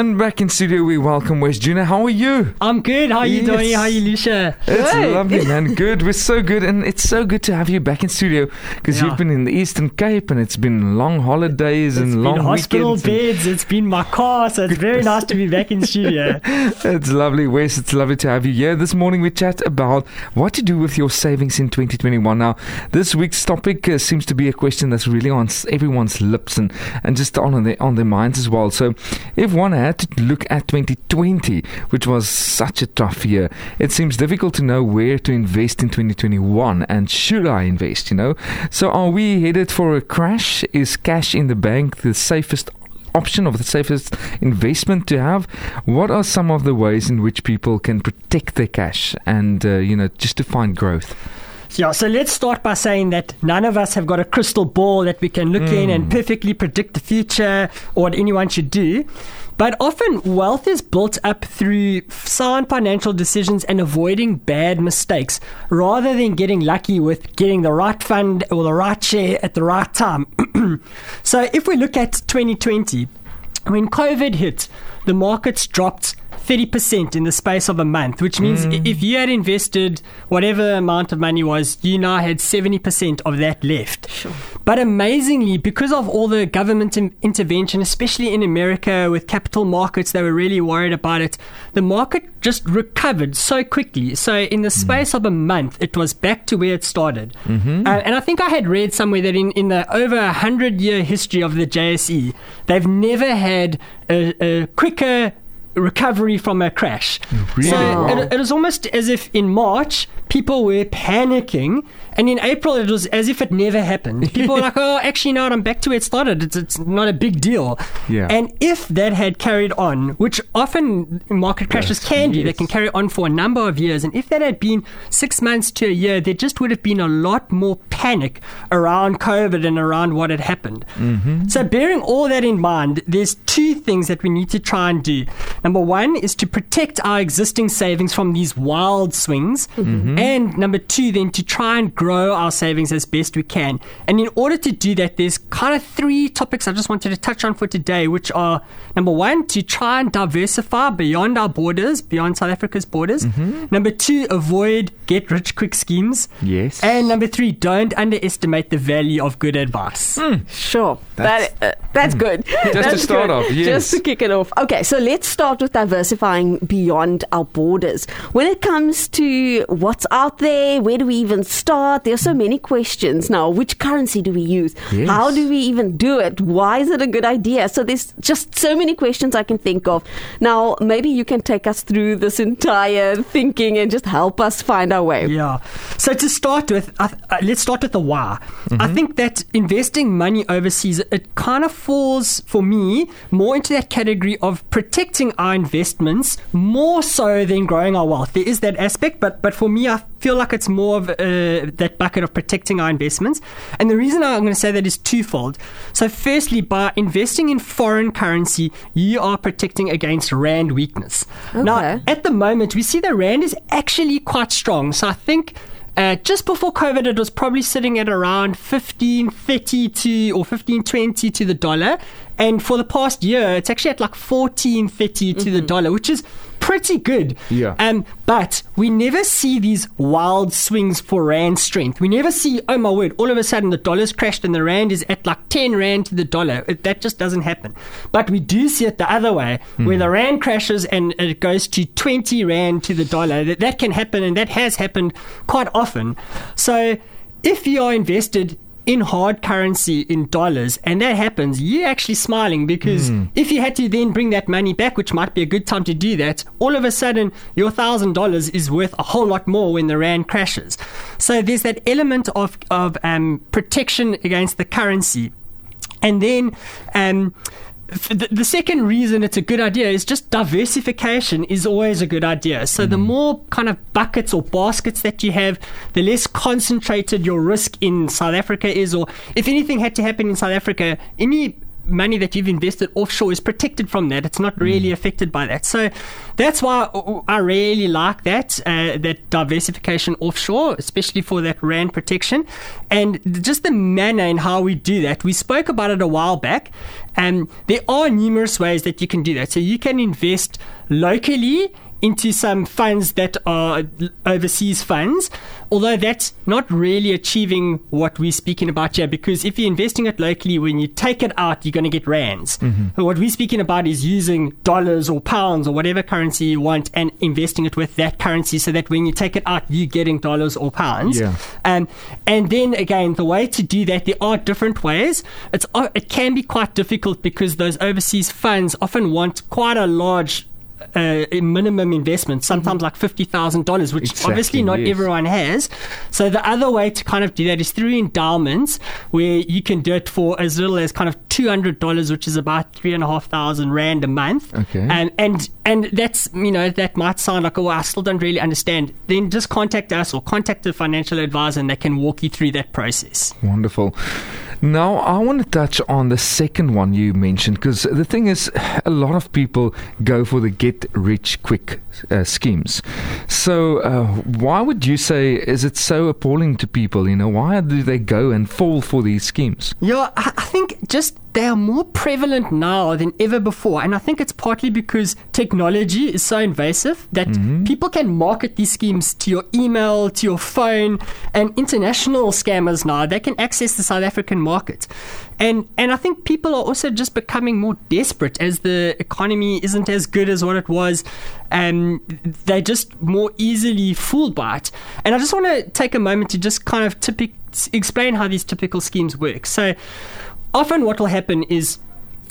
And back in studio, we welcome Wes Junior. How are you? I'm good. How are you Yes. doing? How are you, Lucia? It's Good. lovely, man. Good. We're so good, and it's so good to have you back in studio because Yeah. you've been in the Eastern Cape, and it's been long holidays and It's long been hospital weekends. beds. It's been my car, so it's very nice to be back in studio. It's lovely, Wes. It's lovely to have you here. This morning we chat about what to do with your savings in 2021. Now, this week's topic uh, seems to be a question that's really on everyone's lips and, and just on their, on their minds as well. So, if one had to look at 2020, which was such a tough year, it seems difficult to know where to invest in 2021 and should I invest, you know? So, are we headed for a crash? Is cash in the bank the safest option of the safest investment to have. What are some of the ways in which people can protect their cash and uh, you know just to find growth? Yeah, so let's start by saying that none of us have got a crystal ball that we can look in and perfectly predict the future or what anyone should do. But often wealth is built up through sound financial decisions and avoiding bad mistakes rather than getting lucky with getting the right fund or the right share at the right time. so if we look at 2020, when COVID hit, the markets dropped 30% in the space of a month, which means i mm. if you had invested whatever amount of money was, you now had 70% of that left. Sure. But amazingly, because of all the government in- intervention, especially in America with capital markets, they were really worried about it. The market just recovered so quickly. So, in the space of a month, it was back to where it started. Uh, and I think I had read somewhere that in, in the over a 100 year history of the JSE, they've never had a, a quicker recovery from a crash. Really? So Wow. it, it was almost as if in March people were panicking, and in April it was as if it never happened. People were like, "Oh, actually, no, I'm back to where it started. It's, it's not a big deal." Yeah. And if that had carried on, which often market crashes Yes, can do, they can carry on for a number of years. And if that had been six months to a year, there just would have been a lot more panic around COVID and around what had happened. Mm-hmm. So, bearing all that in mind, there's two things that we need to try and do. Number one is to protect our existing savings from these wild swings. Mm-hmm. And number two, then to try and grow our savings as best we can. And in order to do that, there's kind of three topics I just wanted to touch on for today, which are number one, to try and diversify beyond our borders, beyond South Africa's borders. Mm-hmm. Number two, avoid get rich quick schemes. Yes. And number three, don't underestimate the value of good advice. Sure. That's- that, uh, that's good. Just to start good. off, yes. Just to kick it off. Okay, so let's start with diversifying beyond our borders. When it comes to what's out there, where do we even start? There are so many questions now. Which currency do we use? Yes. How do we even do it? Why is it a good idea? So there's just so many questions I can think of. Now, maybe you can take us through this entire thinking and just help us find our way. Yeah. So to start with, I uh, let's start with the why. Mm-hmm. I think that investing money overseas, it kind of falls for me more into that category of protecting our investments more so than growing our wealth. There is that aspect, but but for me, I feel like it's more of uh, that bucket of protecting our investments. And the reason I'm going to say that is twofold. So, firstly, by investing in foreign currency, you are protecting against rand weakness. Now, at the moment, we see the rand is actually quite strong. So I think uh, just before COVID, it was probably sitting at around 1530 to or 1520 to the dollar. And for the past year, it's actually at like 1430 to the dollar, which is pretty good. Yeah. Um, but we never see these wild swings for rand strength. We never see, oh my word, all of a sudden the dollar's crashed and the rand is at like 10 rand to the dollar. It, that just doesn't happen. But we do see it the other way, where the rand crashes and it goes to 20 rand to the dollar. That, that can happen and that has happened quite often. So if you are invested in hard currency in dollars and that happens you're actually smiling because if you had to then bring that money back which might be a good time to do that all of a sudden your thousand dollars is worth a whole lot more when the rand crashes. So there's that element of, of um, protection against the currency. And then um, the, the second reason it's a good idea is just diversification is always a good idea. So the mm. more kind of buckets or baskets that you have, the less concentrated your risk in South Africa is. Or if anything had to happen in South Africa, any money that you've invested offshore is protected from that. It's not really Mm. affected by that. So that's why I really like that uh, that diversification offshore, especially for that rand protection, and just the manner in how we do that. We spoke about it a while back, and there are numerous ways that you can do that. So you can invest locally into some funds that are overseas funds, although that's not really achieving what we're speaking about here. Because if you're investing it locally, when you take it out, you're going to get rands. Mm-hmm. What we're speaking about is using dollars or pounds or whatever currency you want and investing it with that currency so that when you take it out, you're getting dollars or pounds. Yeah. Um, and then again, the way to do that, there are different ways. It's uh, it can be quite difficult because those overseas funds often want quite a large uh, minimum investment, sometimes like fifty thousand dollars, which Exactly, obviously not yes. everyone has. So the other way to kind of do that is through endowments, where you can do it for as little as kind of two hundred dollars, which is about three and a half thousand rand a month. Okay. And and and that's you know that might sound like oh I still don't really understand. Then just contact us or contact a financial advisor, and they can walk you through that process. Wonderful. Now, I want to touch on the second one you mentioned because the thing is, a lot of people go for the get rich quick uh, schemes. So, uh, why would you say is it so appalling to people? You know, why do they go and fall for these schemes? Yeah, I, I think just they are more prevalent now than ever before. And I think it's partly because technology is so invasive that people can market these schemes to your email, to your phone, and international scammers now, they can access the South African market. And and I think people are also just becoming more desperate as the economy isn't as good as what it was. And they're just more easily fooled by it. And I just want to take a moment to just kind of explain how these typical schemes work. So often what will happen is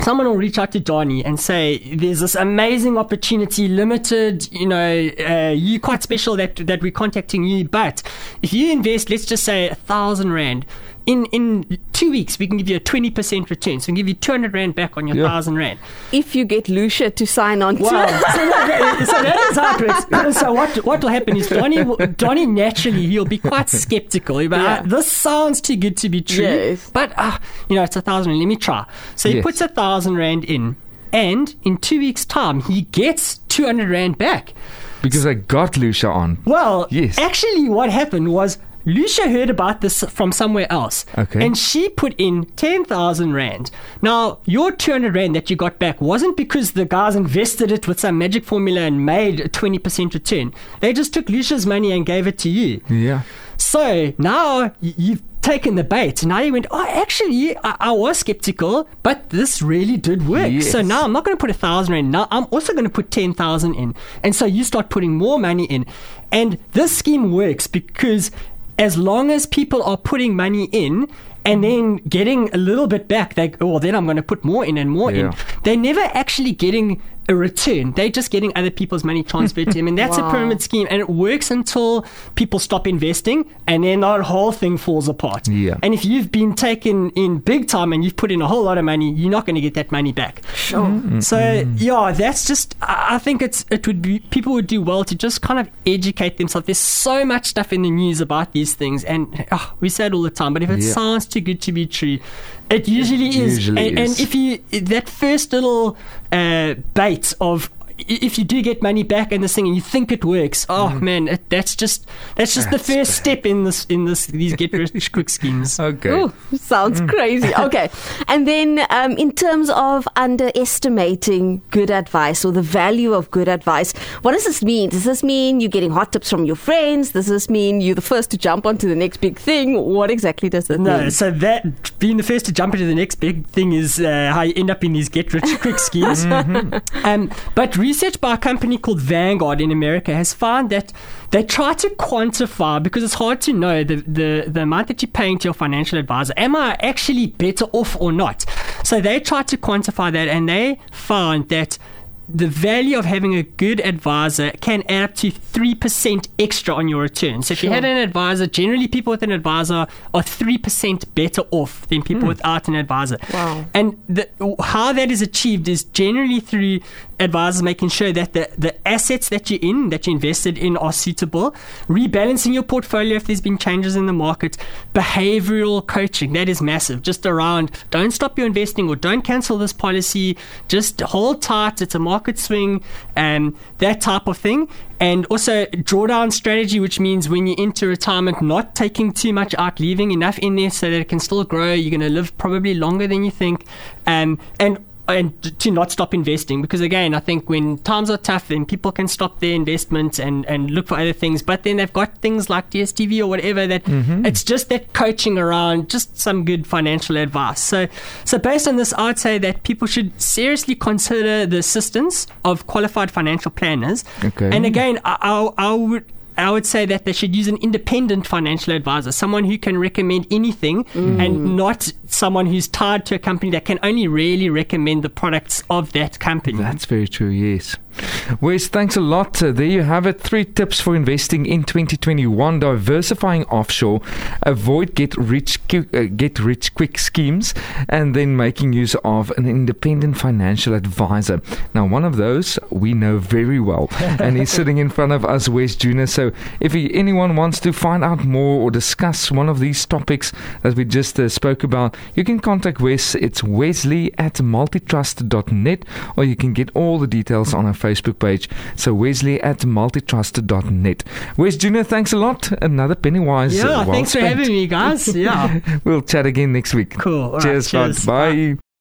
someone will reach out to Donnie and say, "There's this amazing opportunity, limited. You know, uh, you quite special that that we're contacting you. But if you invest, let's just say a thousand rand." In, in two weeks, we can give you a 20% return. So we can give you 200 Rand back on your Yeah. 1,000 Rand. If you get Lucia to sign on to Wow. it. so, that, so that is how it works. So what what will happen is Donnie will- Donnie naturally he'll be quite skeptical. He'll be like, Yeah. "Ah, this sounds too good to be true. Yes. But uh, you know, it's a thousand rand. Let me try. So he Yes. puts a thousand rand in, and in two weeks' time he gets two hundred rand back. Because I got Lucia on. Well, Yes. actually, what happened was Lucia heard about this from somewhere else. Okay. And she put in 10,000 Rand. Now, your 200 Rand that you got back wasn't because the guys invested it with some magic formula and made a 20% return. They just took Lucia's money and gave it to you. Yeah. So now you've taken the bait. Now you went, oh, actually, I, I was skeptical, but this really did work. Yes. So now I'm not going to put a thousand rand. Now I'm also going to put 10,000 in. And so you start putting more money in. And this scheme works because as long as people are putting money in, and then getting a little bit back, they oh, well, then I'm going to put more in and more Yeah. in. They're never actually getting a return. They're just getting other people's money transferred to them, and that's Wow. a pyramid scheme. And it works until people stop investing, and then that whole thing falls apart. Yeah. And if you've been taken in big time and you've put in a whole lot of money, you're not going to get that money back. Sure. So yeah, that's just. I I think it's it would be people would do well to just kind of educate themselves. There's so much stuff in the news about these things, and oh, we say it all the time. But if it Yeah. sounds too good to be true, it usually is. usually and, is. and if you that first little uh, of if you do get money back in this thing and you think it works, oh man, it, that's just that's just Mm-hmm. That's the first bad. step in this in this these get rich quick schemes. Okay. Ooh, sounds crazy. Okay. And then, um, in terms of underestimating good advice or the value of good advice, what does this mean? Does this mean you're getting hot tips from your friends? Does this mean you're the first to jump onto the next big thing? What exactly does that No, mean? so that being the first to jump into the next big thing is uh, how you end up in these get rich quick schemes. um, but research by a company called Vanguard in America has found that they try to quantify because it's hard to know the, the, the amount that you're paying to your financial advisor. Am I actually better off or not? So they tried to quantify that and they found that the value of having a good advisor can add up to 3% extra on your return. So if you had an advisor, generally people with an advisor are 3% better off than people hmm. without an advisor. Wow. And the, how that is achieved is generally through advisors making sure that the, the assets that you're in, that you invested in, are suitable, rebalancing your portfolio if there's been changes in the market, behavioral coaching, that is massive, just around don't stop your investing or don't cancel this policy, just hold tight, it's a market swing, and that type of thing. And also drawdown strategy, which means when you're into retirement, not taking too much out, leaving enough in there so that it can still grow. You're going to live probably longer than you think, um, and and to not stop investing because again, I think when times are tough, then people can stop their investments and and look for other things. But then they've got things like DSTV or whatever that mm-hmm. it's just that coaching around, just some good financial advice. So so based on this, I would say that people should seriously consider the assistance of qualified financial planners. Okay. And again, I, I, I would. I would say that they should use an independent financial advisor, someone who can recommend anything and mm. not someone who's tied to a company that can only really recommend the products of that company. That's very true, yes. Wes, thanks a lot. Uh, there you have it. Three tips for investing in 2021: diversifying offshore, avoid get rich uh, get rich quick schemes, and then making use of an independent financial advisor. Now, one of those we know very well, and he's sitting in front of us, Wes Junior. So, if he, anyone wants to find out more or discuss one of these topics that we just uh, spoke about, you can contact Wes. It's Wesley at multitrust.net, or you can get all the details on our Facebook page. So Wesley at multitrust.net. Wes Junior, thanks a lot. Another Pennywise. yeah, well thanks for having me, guys. Yeah, We'll chat again next week. cool. All right, cheers, cheers. bud. Bye.